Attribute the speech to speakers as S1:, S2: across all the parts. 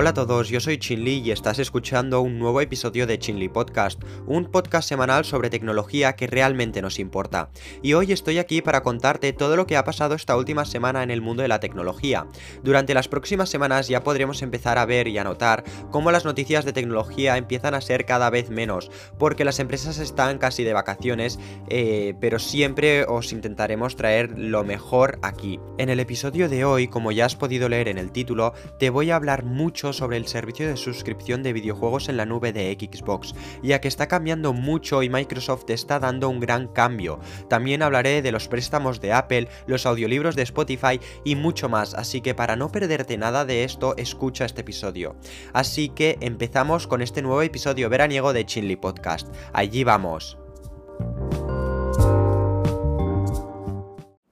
S1: Hola a todos, yo soy Chinli y estás escuchando un nuevo episodio de Chinli Podcast, un podcast semanal sobre tecnología que realmente nos importa. Y hoy estoy aquí para contarte todo lo que ha pasado esta última semana en el mundo de la tecnología. Durante las próximas semanas ya podremos empezar a ver y a notar cómo las noticias de tecnología empiezan a ser cada vez menos, porque las empresas están casi de vacaciones, eh, pero siempre os intentaremos traer lo mejor aquí. En el episodio de hoy, como ya has podido leer en el título, te voy a hablar mucho sobre el servicio de suscripción de videojuegos en la nube de Xbox, ya que está cambiando mucho y Microsoft está dando un gran cambio. También hablaré de los préstamos de Apple, los audiolibros de Spotify y mucho más, así que para no perderte nada de esto, escucha este episodio. Así que empezamos con este nuevo episodio veraniego de Chinley Podcast. Allí vamos.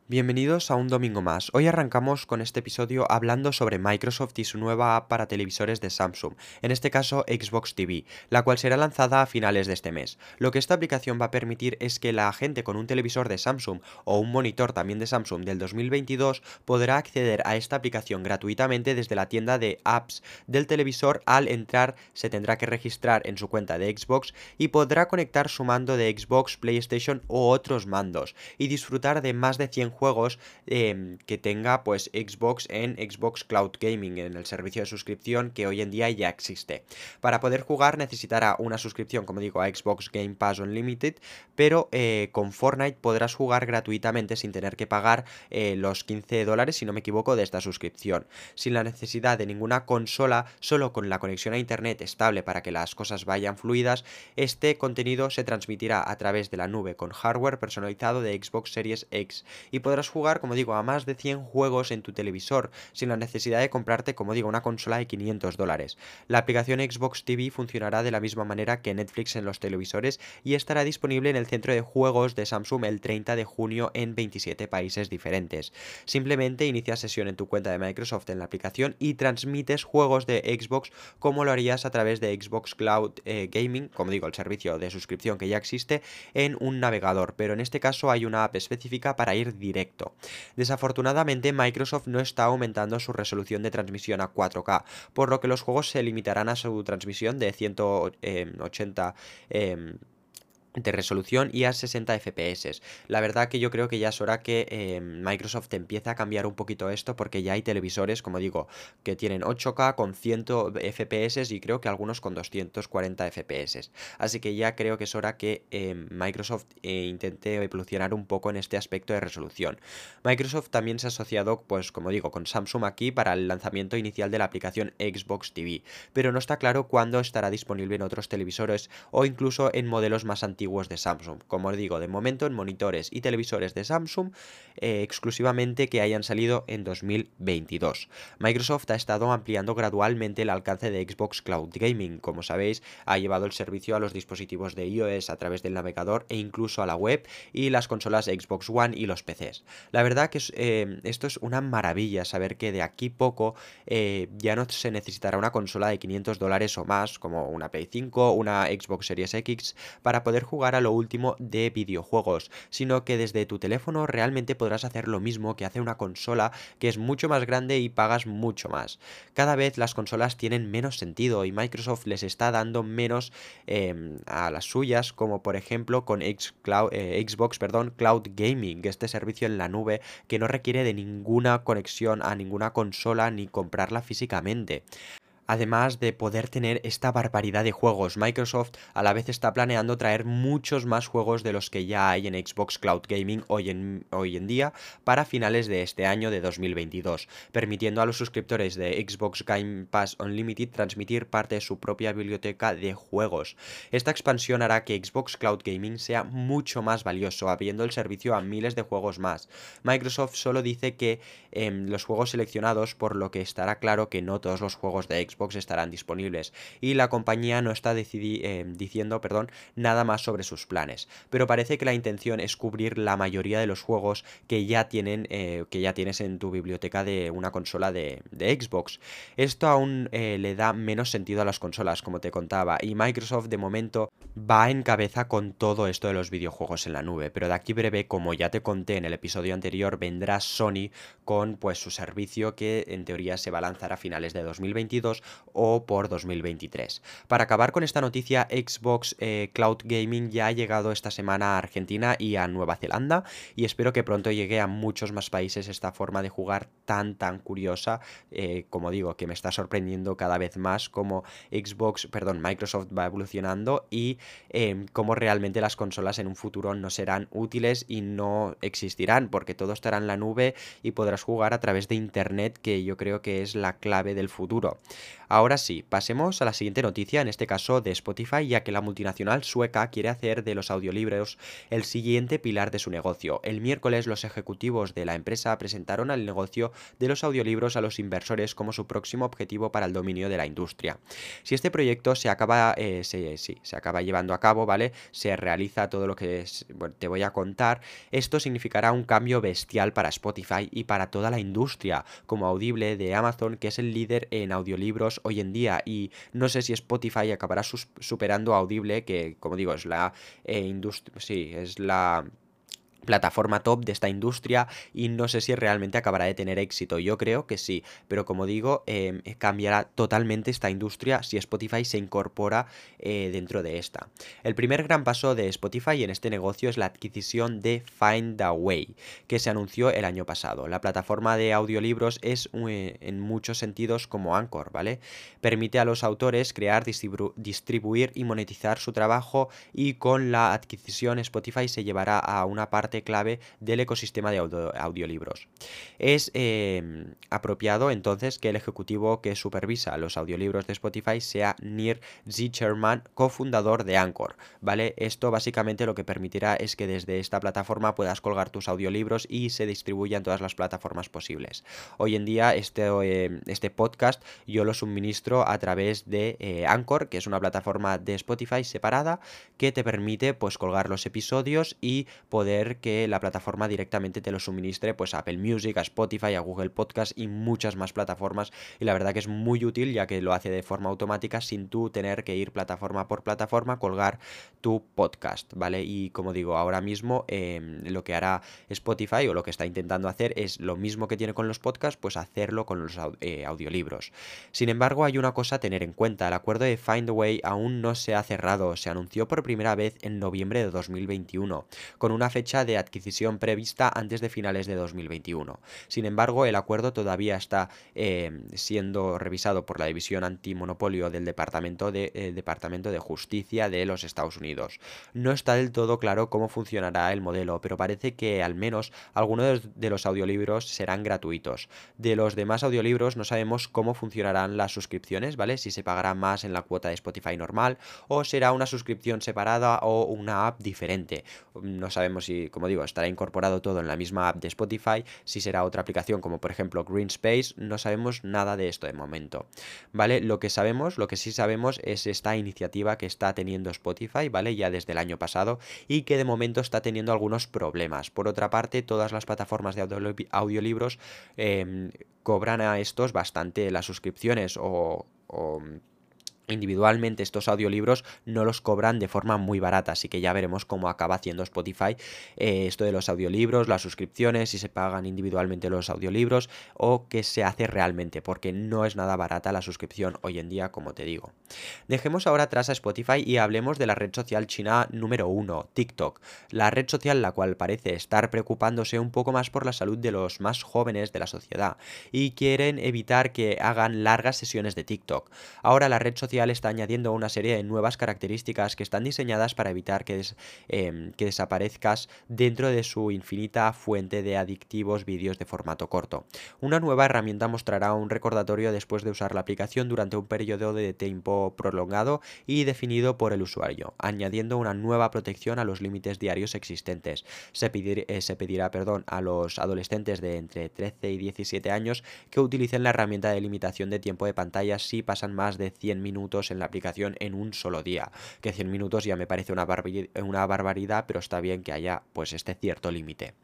S1: Bienvenidos a un domingo más. Hoy arrancamos con este episodio hablando sobre Microsoft y su nueva app para televisores de Samsung, en este caso Xbox TV, la cual será lanzada a finales de este mes. Lo que esta aplicación va a permitir es que la gente con un televisor de Samsung o un monitor también de Samsung del 2022 podrá acceder a esta aplicación gratuitamente desde la tienda de apps del televisor. Al entrar se tendrá que registrar en su cuenta de Xbox y podrá conectar su mando de Xbox, PlayStation u otros mandos y disfrutar de más de 100 juegos em, que tenga pues Xbox en Xbox Cloud Gaming, en el servicio de suscripción que hoy en día ya existe. Para poder jugar necesitará una suscripción, como digo, a Xbox Game Pass Unlimited, pero eh, con Fortnite podrás jugar gratuitamente sin tener que pagar eh, los 15 dólares, si no me equivoco, de esta suscripción. Sin la necesidad de ninguna consola, solo con la conexión a internet estable para que las cosas vayan fluidas, este contenido se transmitirá a través de la nube con hardware personalizado de Xbox Series X podrás jugar, como digo, a más de 100 juegos en tu televisor, sin la necesidad de comprarte, como digo, una consola de 500 dólares. La aplicación Xbox TV funcionará de la misma manera que Netflix en los televisores y estará disponible en el centro de juegos de Samsung el 30 de junio en 27 países diferentes. Simplemente inicia sesión en tu cuenta de Microsoft en la aplicación y transmites juegos de Xbox como lo harías a través de Xbox Cloud eh, Gaming, como digo, el servicio de suscripción que ya existe, en un navegador, pero en este caso hay una app específica para ir directamente Desafortunadamente, Microsoft no está aumentando su resolución de transmisión a 4K, por lo que los juegos se limitarán a su transmisión de 180 de resolución y a 60 FPS. La verdad que yo creo que ya es hora que eh, Microsoft empiece a cambiar un poquito esto porque ya hay televisores, como digo, que tienen 8K con 100 FPS y creo que algunos con 240 FPS. Así que ya creo que es hora que eh, Microsoft eh, intente evolucionar un poco en este aspecto de resolución. Microsoft también se ha asociado, pues como digo, con Samsung aquí para el lanzamiento inicial de la aplicación Xbox TV, pero no está claro cuándo estará disponible en otros televisores o incluso en modelos más antiguos de Samsung. Como os digo, de momento en monitores y televisores de Samsung eh, exclusivamente que hayan salido en 2022. Microsoft ha estado ampliando gradualmente el alcance de Xbox Cloud Gaming. Como sabéis, ha llevado el servicio a los dispositivos de iOS a través del navegador e incluso a la web y las consolas Xbox One y los PCs. La verdad que eh, esto es una maravilla saber que de aquí poco eh, ya no se necesitará una consola de 500 dólares o más como una Play 5, una Xbox Series X para poder jugar jugar a lo último de videojuegos, sino que desde tu teléfono realmente podrás hacer lo mismo que hace una consola que es mucho más grande y pagas mucho más. Cada vez las consolas tienen menos sentido y Microsoft les está dando menos em, a las suyas, como por ejemplo con eh, Xbox perdón, Cloud Gaming, este servicio en la nube que no requiere de ninguna conexión a ninguna consola ni comprarla físicamente además de poder tener esta barbaridad de juegos. Microsoft a la vez está planeando traer muchos más juegos de los que ya hay en Xbox Cloud Gaming hoy en, hoy en día para finales de este año de 2022, permitiendo a los suscriptores de Xbox Game Pass Unlimited transmitir parte de su propia biblioteca de juegos. Esta expansión hará que Xbox Cloud Gaming sea mucho más valioso, abriendo el servicio a miles de juegos más. Microsoft solo dice que em, los juegos seleccionados, por lo que estará claro que no todos los juegos de Xbox estarán disponibles. Y la compañía no está eh, diciendo perdón, nada más sobre sus planes, pero parece que la intención es cubrir la mayoría de los juegos que ya, tienen, eh, que ya tienes en tu biblioteca de una consola de, Xbox. Esto aún eh, le da menos sentido a las consolas, como te contaba, y Microsoft de momento va en cabeza con todo esto de los videojuegos en la nube, pero de aquí breve, como ya te conté en el episodio anterior, vendrá Sony con pues su servicio que en teoría se va a lanzar a finales de 2022 o por 2023. Para acabar con esta noticia, Xbox eh, Cloud Gaming ya ha llegado esta semana a Argentina y a Nueva Zelanda y espero que pronto llegue a muchos más países esta forma de jugar tan tan curiosa, eh, como digo, que me está sorprendiendo cada vez más como Xbox, perdón, Microsoft va evolucionando y eh, cómo realmente las consolas en un futuro no serán útiles y no existirán porque todo estará en la nube y podrás jugar a través de internet que yo creo que es la clave del futuro. Ahora sí, pasemos a la siguiente noticia, en este caso de Spotify, ya que la multinacional sueca quiere hacer de los audiolibros el siguiente pilar de su negocio. El miércoles los ejecutivos de la empresa presentaron al negocio de los audiolibros a los inversores como su próximo objetivo para el dominio de la industria. Si este proyecto se acaba, eh, se, se acaba llevando a cabo, ¿vale? Se realiza todo lo que te voy a contar, esto significará un cambio bestial para Spotify y para toda la industria, como Audible de Amazon, que es el líder en audiolibros hoy en día y no sé si Spotify acabará superando a Audible, que como digo es la eh, industria, sí, es la plataforma top de esta industria y no sé si realmente acabará de tener éxito. Yo creo que sí, pero como digo, em, cambiará totalmente esta industria si Spotify se incorpora eh, dentro de esta. El primer gran paso de Spotify en este negocio es la adquisición de Find a Way, que se anunció el año pasado. La plataforma de audiolibros es eh, en muchos sentidos como Anchor, ¿vale? Permite a los autores crear, distribuir y monetizar su trabajo y con la adquisición Spotify se llevará a una parte clave del ecosistema de audiolibros. Es em, apropiado entonces que el ejecutivo que supervisa los audiolibros de Spotify sea Nir Zicherman, cofundador de Anchor, ¿vale? Esto básicamente lo que permitirá es que desde esta plataforma puedas colgar tus audiolibros y se distribuyan todas las plataformas posibles. Hoy en día este, em, este podcast yo lo suministro a través de eh, Anchor, que es una plataforma de Spotify separada que te permite pues colgar los episodios y poder que la plataforma directamente te lo suministre pues a Apple Music, a Spotify, a Google Podcast y muchas más plataformas y la verdad que es muy útil ya que lo hace de forma automática sin tú tener que ir plataforma por plataforma colgar tu podcast, ¿vale? Y como digo, ahora mismo em, lo que hará Spotify o lo que está intentando hacer es lo mismo que tiene con los podcasts, pues hacerlo con los eh, audiolibros. Sin embargo, hay una cosa a tener en cuenta, el acuerdo de Find a Way aún no se ha cerrado, se anunció por primera vez en noviembre de 2021, con una fecha de adquisición prevista antes de finales de 2021. Sin embargo, el acuerdo todavía está eh, siendo revisado por la División Antimonopolio del Departamento de, eh, Departamento de Justicia de los Estados Unidos. No está del todo claro cómo funcionará el modelo, pero parece que al menos algunos de los audiolibros serán gratuitos. De los demás audiolibros no sabemos cómo funcionarán las suscripciones, ¿vale? Si se pagará más en la cuota de Spotify normal o será una suscripción separada o una app diferente. No sabemos si, como digo, estará incorporado todo en la misma app de Spotify, si será otra aplicación como por ejemplo Green Space, no sabemos nada de esto de momento, ¿vale? Lo que sabemos, lo que sí sabemos es esta iniciativa que está teniendo Spotify, ¿vale? Ya desde el año pasado y que de momento está teniendo algunos problemas. Por otra parte, todas las plataformas de audiolibros em, cobran a estos bastante las suscripciones o individualmente estos audiolibros no los cobran de forma muy barata, así que ya veremos cómo acaba haciendo Spotify eh, esto de los audiolibros, las suscripciones, si se pagan individualmente los audiolibros o qué se hace realmente, porque no es nada barata la suscripción hoy en día, como te digo. Dejemos ahora atrás a Spotify y hablemos de la red social china número uno, TikTok, la red social la cual parece estar preocupándose un poco más por la salud de los más jóvenes de la sociedad y quieren evitar que hagan largas sesiones de TikTok. Ahora la red social está añadiendo una serie de nuevas características que están diseñadas para evitar que, em, que desaparezcas dentro de su infinita fuente de adictivos vídeos de formato corto. Una nueva herramienta mostrará un recordatorio después de usar la aplicación durante un periodo de tiempo prolongado y definido por el usuario, añadiendo una nueva protección a los límites diarios existentes. Se, eh, pedirá perdón, a los adolescentes de entre 13 y 17 años que utilicen la herramienta de limitación de tiempo de pantalla si pasan más de 100 minutos minutos en la aplicación en un solo día, que 100 minutos ya me parece una, barbaridad, pero está bien que haya pues este cierto límite.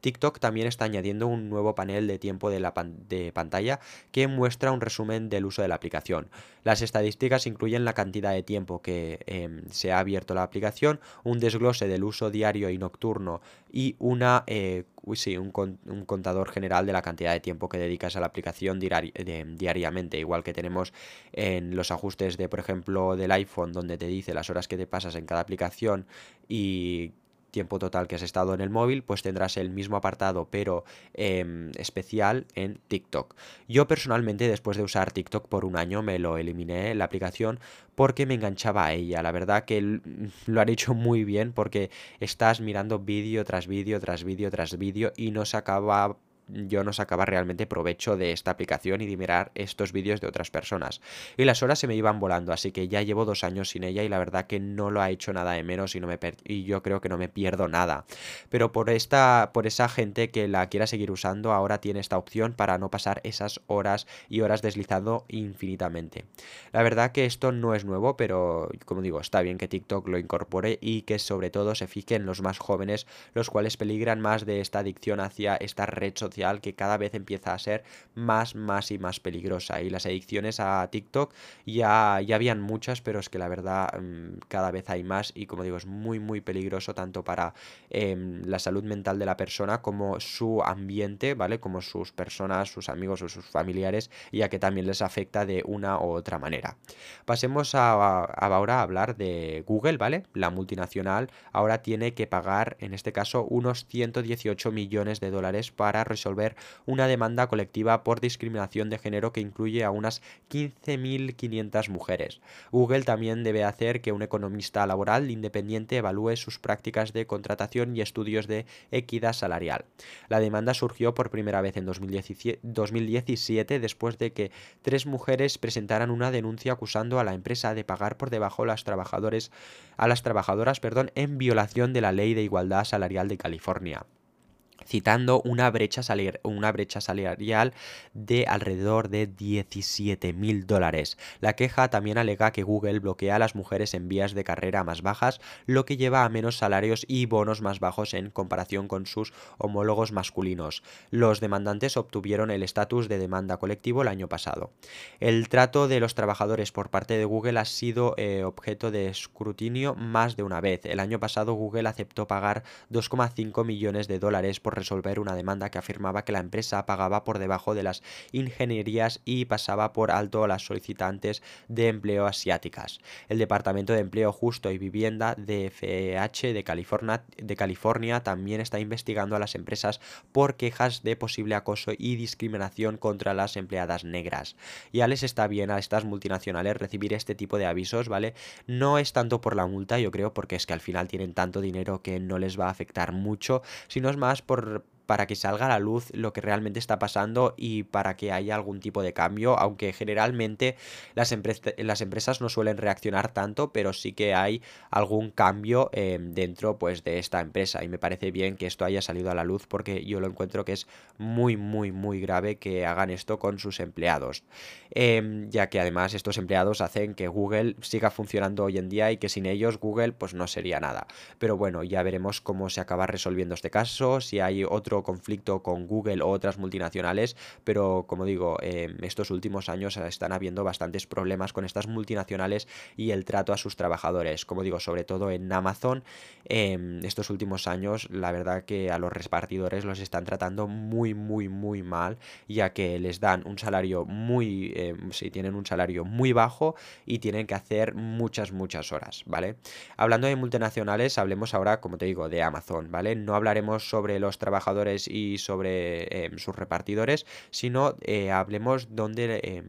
S1: TikTok también está añadiendo un nuevo panel de tiempo de, la de pantalla que muestra un resumen del uso de la aplicación. Las estadísticas incluyen la cantidad de tiempo que em, se ha abierto la aplicación, un desglose del uso diario y nocturno y una, eh, sí, un, contador general de la cantidad de tiempo que dedicas a la aplicación diariamente, igual que tenemos en los ajustes de, por ejemplo, del iPhone, donde te dice las horas que te pasas en cada aplicación y tiempo total que has estado en el móvil, pues tendrás el mismo apartado, pero em, especial en TikTok. Yo personalmente, después de usar TikTok por un año, me lo eliminé la aplicación porque me enganchaba a ella. La verdad que lo han hecho muy bien porque estás mirando vídeo tras vídeo, tras vídeo, tras vídeo y no se acaba yo no sacaba realmente provecho de esta aplicación y de mirar estos vídeos de otras personas. Y las horas se me iban volando, así que ya llevo dos años sin ella y la verdad que no lo ha hecho nada de menos y, no me y yo creo que no me pierdo nada. Pero por, esta, por esa gente que la quiera seguir usando, ahora tiene esta opción para no pasar esas horas y horas deslizando infinitamente. La verdad que esto no es nuevo, pero como digo, está bien que TikTok lo incorpore y que sobre todo se fije en los más jóvenes, los cuales peligran más de esta adicción hacia esta red social que cada vez empieza a ser más, más y más peligrosa. Y las adicciones a TikTok ya, ya habían muchas, pero es que la verdad mm, cada vez hay más y como digo, es muy, muy peligroso tanto para em, la salud mental de la persona como su ambiente, ¿vale? Como sus personas, sus amigos o sus familiares, ya que también les afecta de una u otra manera. Pasemos a, ahora a hablar de Google, ¿vale? La multinacional ahora tiene que pagar, en este caso, unos 118 millones de dólares para resolver una demanda colectiva por discriminación de género que incluye a unas 15.500 mujeres. Google también debe hacer que un economista laboral independiente evalúe sus prácticas de contratación y estudios de equidad salarial. La demanda surgió por primera vez en 2017 después de que tres mujeres presentaran una denuncia acusando a la empresa de pagar por debajo a las trabajadoras, en violación de la Ley de Igualdad Salarial de California citando una brecha, una brecha salarial de alrededor de 17 mil dólares. La queja también alega que Google bloquea a las mujeres en vías de carrera más bajas, lo que lleva a menos salarios y bonos más bajos en comparación con sus homólogos masculinos. Los demandantes obtuvieron el estatus de demanda colectivo el año pasado. El trato de los trabajadores por parte de Google ha sido eh, objeto de escrutinio más de una vez. El año pasado Google aceptó pagar 2,5 millones de dólares por resolver una demanda que afirmaba que la empresa pagaba por debajo de las ingenierías y pasaba por alto a las solicitantes de empleo asiáticas. El Departamento de Empleo Justo y Vivienda de FEH de California, de California también está investigando a las empresas por quejas de posible acoso y discriminación contra las empleadas negras. Ya les está bien a estas multinacionales recibir este tipo de avisos, ¿vale? No es tanto por la multa, yo creo, porque es que al final tienen tanto dinero que no les va a afectar mucho, sino es más por, para que salga a la luz lo que realmente está pasando y para que haya algún tipo de cambio, aunque generalmente las, las empresas no suelen reaccionar tanto, pero sí que hay algún cambio em, dentro pues de esta empresa. Y me parece bien que esto haya salido a la luz porque yo lo encuentro que es muy muy muy grave que hagan esto con sus empleados, em, ya que además estos empleados hacen que Google siga funcionando hoy en día y que sin ellos Google pues no sería nada, pero bueno, ya veremos cómo se acaba resolviendo este caso, si hay otro conflicto con Google o otras multinacionales, pero como digo, en estos últimos años están habiendo bastantes problemas con estas multinacionales y el trato a sus trabajadores. Como digo, sobre todo en Amazon, en estos últimos años, la verdad que a los repartidores los están tratando muy, muy, muy mal, ya que les dan un salario muy, eh, si tienen un salario muy bajo y tienen que hacer muchas, muchas horas, ¿vale? Hablando de multinacionales, hablemos ahora, como te digo, de Amazon, ¿vale? No hablaremos sobre los trabajadores y sobre em, sus repartidores, sino eh, hablemos donde em,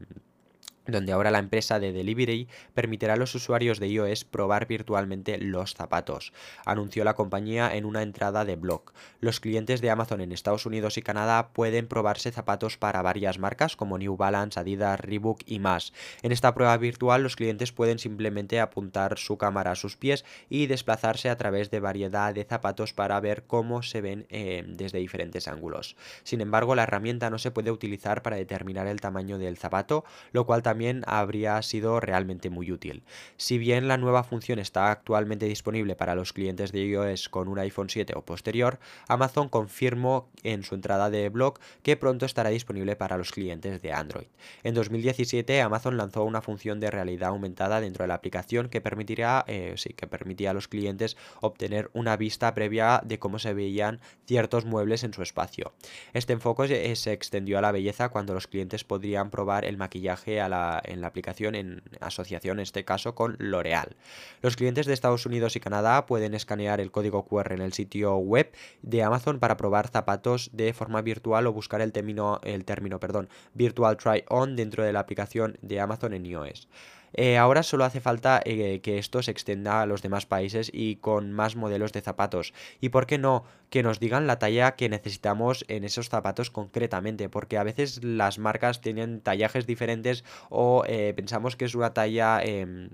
S1: donde ahora la empresa de delivery permitirá a los usuarios de iOS probar virtualmente los zapatos, anunció la compañía en una entrada de blog. Los clientes de Amazon en Estados Unidos y Canadá pueden probarse zapatos para varias marcas como New Balance, Adidas, Reebok y más. En esta prueba virtual los clientes pueden simplemente apuntar su cámara a sus pies y desplazarse a través de variedad de zapatos para ver cómo se ven eh, desde diferentes ángulos. Sin embargo, la herramienta no se puede utilizar para determinar el tamaño del zapato, lo cual también también habría sido realmente muy útil. Si bien la nueva función está actualmente disponible para los clientes de iOS con un iPhone 7 o posterior, Amazon confirmó en su entrada de blog que pronto estará disponible para los clientes de Android. En 2017 Amazon lanzó una función de realidad aumentada dentro de la aplicación que permitirá, eh, sí, que permitía a los clientes obtener una vista previa de cómo se veían ciertos muebles en su espacio. Este enfoque se extendió a la belleza cuando los clientes podrían probar el maquillaje en la aplicación en asociación, en este caso, con L'Oreal. Los clientes de Estados Unidos y Canadá pueden escanear el código QR en el sitio web de Amazon para probar zapatos de forma virtual o buscar el término, el término perdón, Virtual Try On dentro de la aplicación de Amazon en iOS. Eh, ahora solo hace falta eh, que esto se extienda a los demás países y con más modelos de zapatos. Y por qué no, que nos digan la talla que necesitamos en esos zapatos concretamente, porque a veces las marcas tienen tallajes diferentes o eh, pensamos que es una talla em,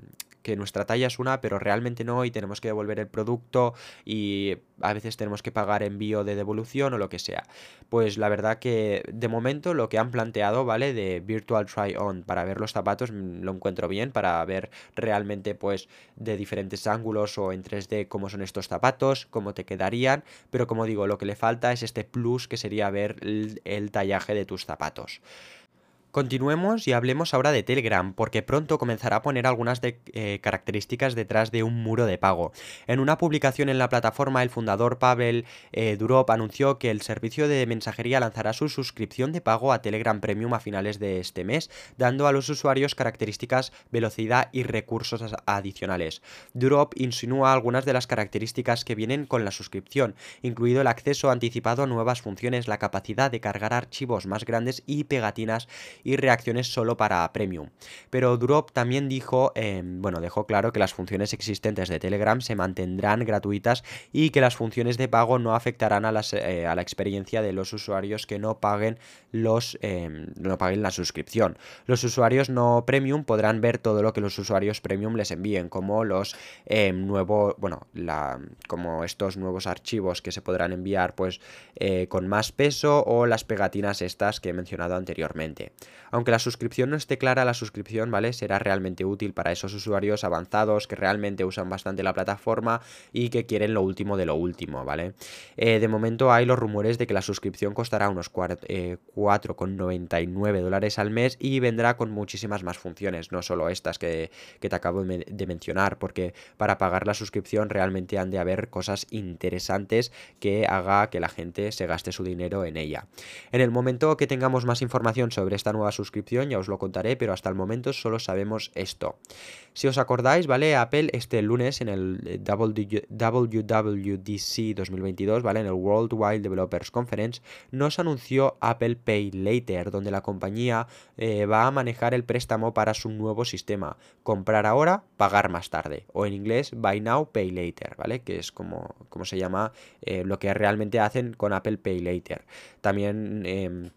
S1: nuestra talla es una, pero realmente no, y tenemos que devolver el producto y a veces tenemos que pagar envío de devolución o lo que sea. Pues la verdad que de momento lo que han planteado, ¿vale? De Virtual Try On para ver los zapatos mm, lo encuentro bien, para ver realmente pues de diferentes ángulos o en 3D cómo son estos zapatos, cómo te quedarían, pero como digo, lo que le falta es este plus que sería ver el tallaje de tus zapatos. Continuemos y hablemos ahora de Telegram, porque pronto comenzará a poner algunas eh, características detrás de un muro de pago. En una publicación en la plataforma, el fundador Pavel eh, Durov anunció que el servicio de mensajería lanzará su suscripción de pago a Telegram Premium a finales de este mes, dando a los usuarios características, velocidad y recursos adicionales. Durov insinúa algunas de las características que vienen con la suscripción, incluido el acceso anticipado a nuevas funciones, la capacidad de cargar archivos más grandes y pegatinas reacciones solo para Premium. Pero Drop también dijo, em, bueno, dejó claro que las funciones existentes de Telegram se mantendrán gratuitas y que las funciones de pago no afectarán a, eh, a la experiencia de los usuarios que no paguen los em, no paguen la suscripción. Los usuarios no premium podrán ver todo lo que los usuarios premium les envíen, como los em, nuevos, bueno, la, como estos nuevos archivos que se podrán enviar pues eh, con más peso o las pegatinas estas que he mencionado anteriormente. Aunque la suscripción no esté clara, la suscripción, ¿vale? Será realmente útil para esos usuarios avanzados que realmente usan bastante la plataforma y que quieren lo último de lo último, ¿vale? Eh, de momento hay los rumores de que la suscripción costará unos 4,99 eh, dólares al mes y vendrá con muchísimas más funciones, no solo estas que, que te acabo de mencionar, porque para pagar la suscripción realmente han de haber cosas interesantes que haga que la gente se gaste su dinero en ella. En el momento que tengamos más información sobre esta nueva suscripción, ya os lo contaré, pero hasta el momento solo sabemos esto. Si os acordáis, ¿vale? Apple este lunes en el WWDC 2022, ¿vale? En el World Wide Developers Conference, nos anunció Apple Pay Later, donde la compañía eh, va a manejar el préstamo para su nuevo sistema. Comprar ahora, pagar más tarde. O en inglés, Buy Now, Pay Later, ¿vale? Que es como, como se llama eh, lo que realmente hacen con Apple Pay Later. También... Em,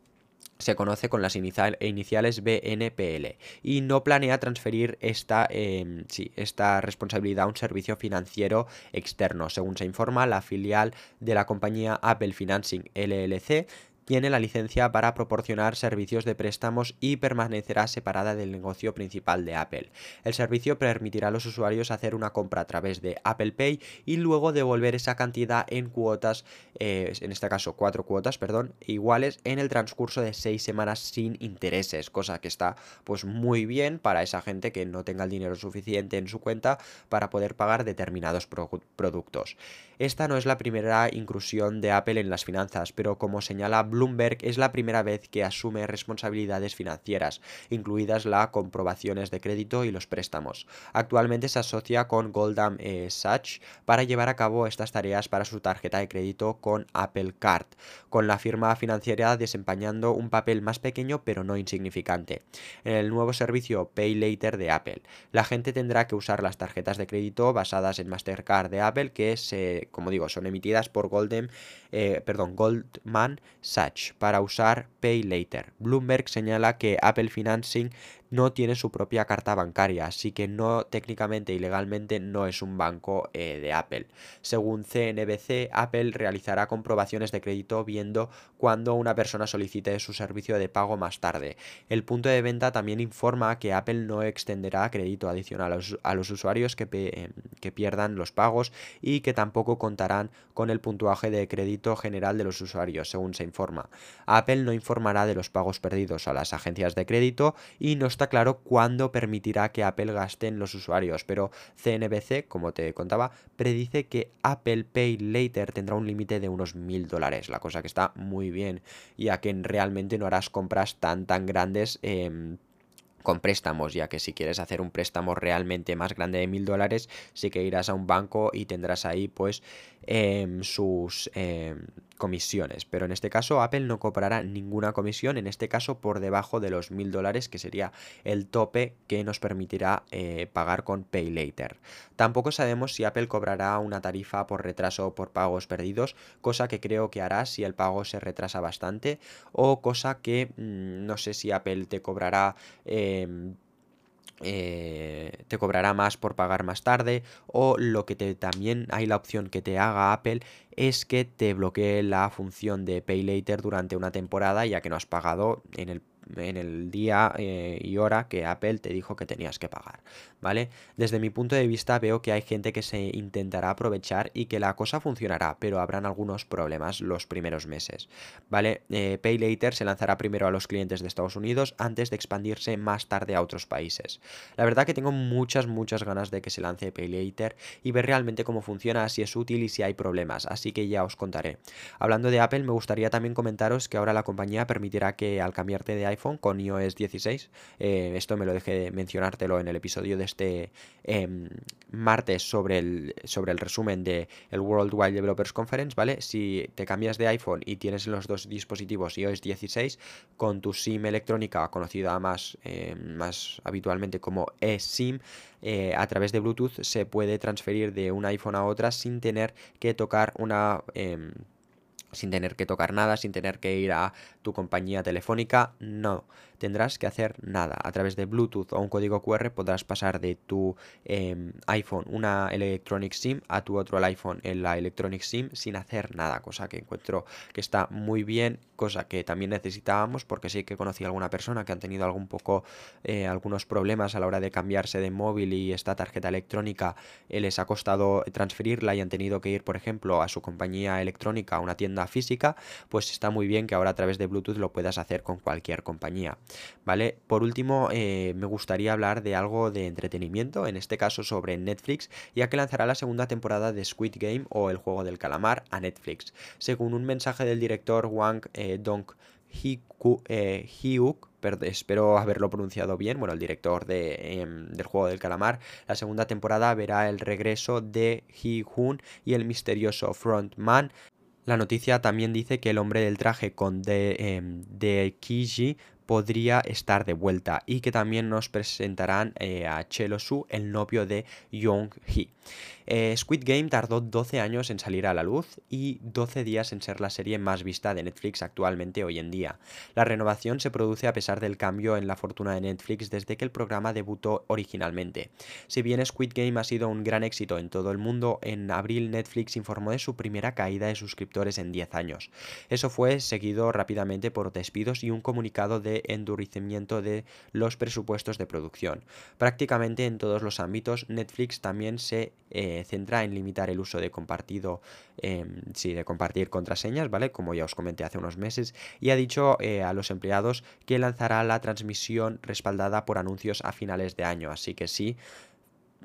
S1: se conoce con las iniciales BNPL y no planea transferir esta, em, esta responsabilidad a un servicio financiero externo. Según se informa, la filial de la compañía Apple Financing LLC tiene la licencia para proporcionar servicios de préstamos y permanecerá separada del negocio principal de Apple. El servicio permitirá a los usuarios hacer una compra a través de Apple Pay y luego devolver esa cantidad en cuotas, eh, en este caso cuatro cuotas, perdón, iguales en el transcurso de seis semanas sin intereses, cosa que está pues muy bien para esa gente que no tenga el dinero suficiente en su cuenta para poder pagar determinados productos. Esta no es la primera inclusión de Apple en las finanzas, pero como señala Bloomberg es la primera vez que asume responsabilidades financieras, incluidas las comprobaciones de crédito y los préstamos. Actualmente se asocia con Goldman eh, Sachs para llevar a cabo estas tareas para su tarjeta de crédito con Apple Card, con la firma financiera desempeñando un papel más pequeño pero no insignificante. En el nuevo servicio Pay Later de Apple, la gente tendrá que usar las tarjetas de crédito basadas en Mastercard de Apple que, como digo, son emitidas por Golden, eh, perdón, Goldman Sachs para usar Pay Later. Bloomberg señala que Apple Financing no tiene su propia carta bancaria, así que no técnicamente y legalmente no es un banco eh, de Apple. Según CNBC, Apple realizará comprobaciones de crédito viendo cuando una persona solicite su servicio de pago más tarde. El punto de venta también informa que Apple no extenderá crédito adicional a los, usuarios que, que pierdan los pagos y que tampoco contarán con el puntuaje de crédito general de los usuarios, según se informa. Apple no informará de los pagos perdidos a las agencias de crédito y no claro cuándo permitirá que Apple gaste en los usuarios, pero CNBC, como te contaba, predice que Apple Pay Later tendrá un límite de unos mil dólares, la cosa que está muy bien, ya que realmente no harás compras tan tan grandes. Em, con préstamos, ya que si quieres hacer un préstamo realmente más grande de mil dólares, sí que irás a un banco y tendrás ahí pues em, sus em, comisiones. Pero en este caso Apple no cobrará ninguna comisión, en este caso por debajo de los mil dólares, que sería el tope que nos permitirá eh, pagar con Pay Later. Tampoco sabemos si Apple cobrará una tarifa por retraso o por pagos perdidos, cosa que creo que hará si el pago se retrasa bastante, o cosa que mm, no sé si Apple te cobrará... Em, eh, te cobrará más por pagar más tarde o lo que te, también hay la opción que te haga Apple es que te bloquee la función de Pay Later durante una temporada ya que no has pagado en el en el día eh, y hora que Apple te dijo que tenías que pagar, ¿vale? Desde mi punto de vista veo que hay gente que se intentará aprovechar y que la cosa funcionará, pero habrán algunos problemas los primeros meses, ¿vale? Eh, Pay Later se lanzará primero a los clientes de Estados Unidos antes de expandirse más tarde a otros países. La verdad que tengo muchas, muchas ganas de que se lance Pay Later y ver realmente cómo funciona, si es útil y si hay problemas, así que ya os contaré. Hablando de Apple, me gustaría también comentaros que ahora la compañía permitirá que al cambiarte de iPhone con iOS 16. Eh, esto me lo dejé mencionártelo en el episodio de este em, martes sobre el, sobre el resumen de el World Wide Developers Conference, ¿vale? Si te cambias de iPhone y tienes en los dos dispositivos iOS 16, con tu SIM electrónica, conocida más, em, más habitualmente como eSIM, eh, a través de Bluetooth se puede transferir de un iPhone a otra sin tener que tocar una em, sin tener que tocar nada, sin tener que ir a tu compañía telefónica, no tendrás que hacer nada. A través de Bluetooth o un código QR podrás pasar de tu em, iPhone una Electronic SIM a tu otro iPhone en la Electronic SIM sin hacer nada, cosa que encuentro que está muy bien, cosa que también necesitábamos porque sí que conocí a alguna persona que han tenido algún poco eh, algunos problemas a la hora de cambiarse de móvil y esta tarjeta electrónica eh, les ha costado transferirla y han tenido que ir, por ejemplo, a su compañía electrónica, a una tienda física, pues está muy bien que ahora a través de Bluetooth lo puedas hacer con cualquier compañía. ¿Vale? Por último, eh, me gustaría hablar de algo de entretenimiento, en este caso sobre Netflix, ya que lanzará la segunda temporada de Squid Game o El Juego del Calamar a Netflix. Según un mensaje del director Wang eh, Dong eh, Hyuk, espero haberlo pronunciado bien, bueno, el director de, em, del juego del calamar, la segunda temporada verá el regreso de Hee Hoon y el misterioso frontman la noticia también dice que el hombre del traje con de, em, de Kiji podría estar de vuelta y que también nos presentarán eh, a Chelo Su, el novio de Young Hee. Eh, Squid Game tardó 12 años en salir a la luz y 12 días en ser la serie más vista de Netflix actualmente hoy en día. La renovación se produce a pesar del cambio en la fortuna de Netflix desde que el programa debutó originalmente. Si bien Squid Game ha sido un gran éxito en todo el mundo, en abril Netflix informó de su primera caída de suscriptores en 10 años. Eso fue seguido rápidamente por despidos y un comunicado de endurecimiento de los presupuestos de producción. Prácticamente en todos los ámbitos, Netflix también se eh, centra en limitar el uso de compartido, em, sí, de compartir contraseñas, ¿vale? Como ya os comenté hace unos meses, y ha dicho eh, a los empleados que lanzará la transmisión respaldada por anuncios a finales de año. Así que sí,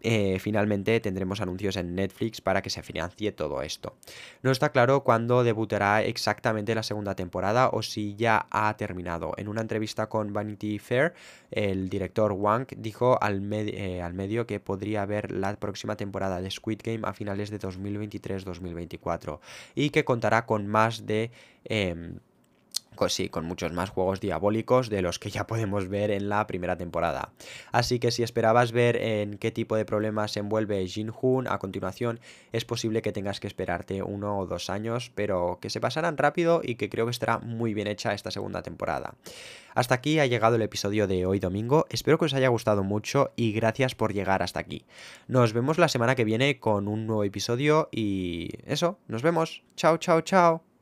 S1: eh, finalmente tendremos anuncios en Netflix para que se financie todo esto. No está claro cuándo debutará exactamente la segunda temporada o si ya ha terminado. En una entrevista con Vanity Fair, el director Wang dijo al, eh, al medio que podría ver la próxima temporada de Squid Game a finales de 2023-2024 y que contará con más de... Em, sí, con muchos más juegos diabólicos de los que ya podemos ver en la primera temporada. Así que si esperabas ver en qué tipo de problemas se envuelve Jin Hoon a continuación, es posible que tengas que esperarte uno o dos años, pero que se pasarán rápido y que creo que estará muy bien hecha esta segunda temporada. Hasta aquí ha llegado el episodio de hoy domingo, espero que os haya gustado mucho y gracias por llegar hasta aquí. Nos vemos la semana que viene con un nuevo episodio y eso, nos vemos. Chao, chao, chao.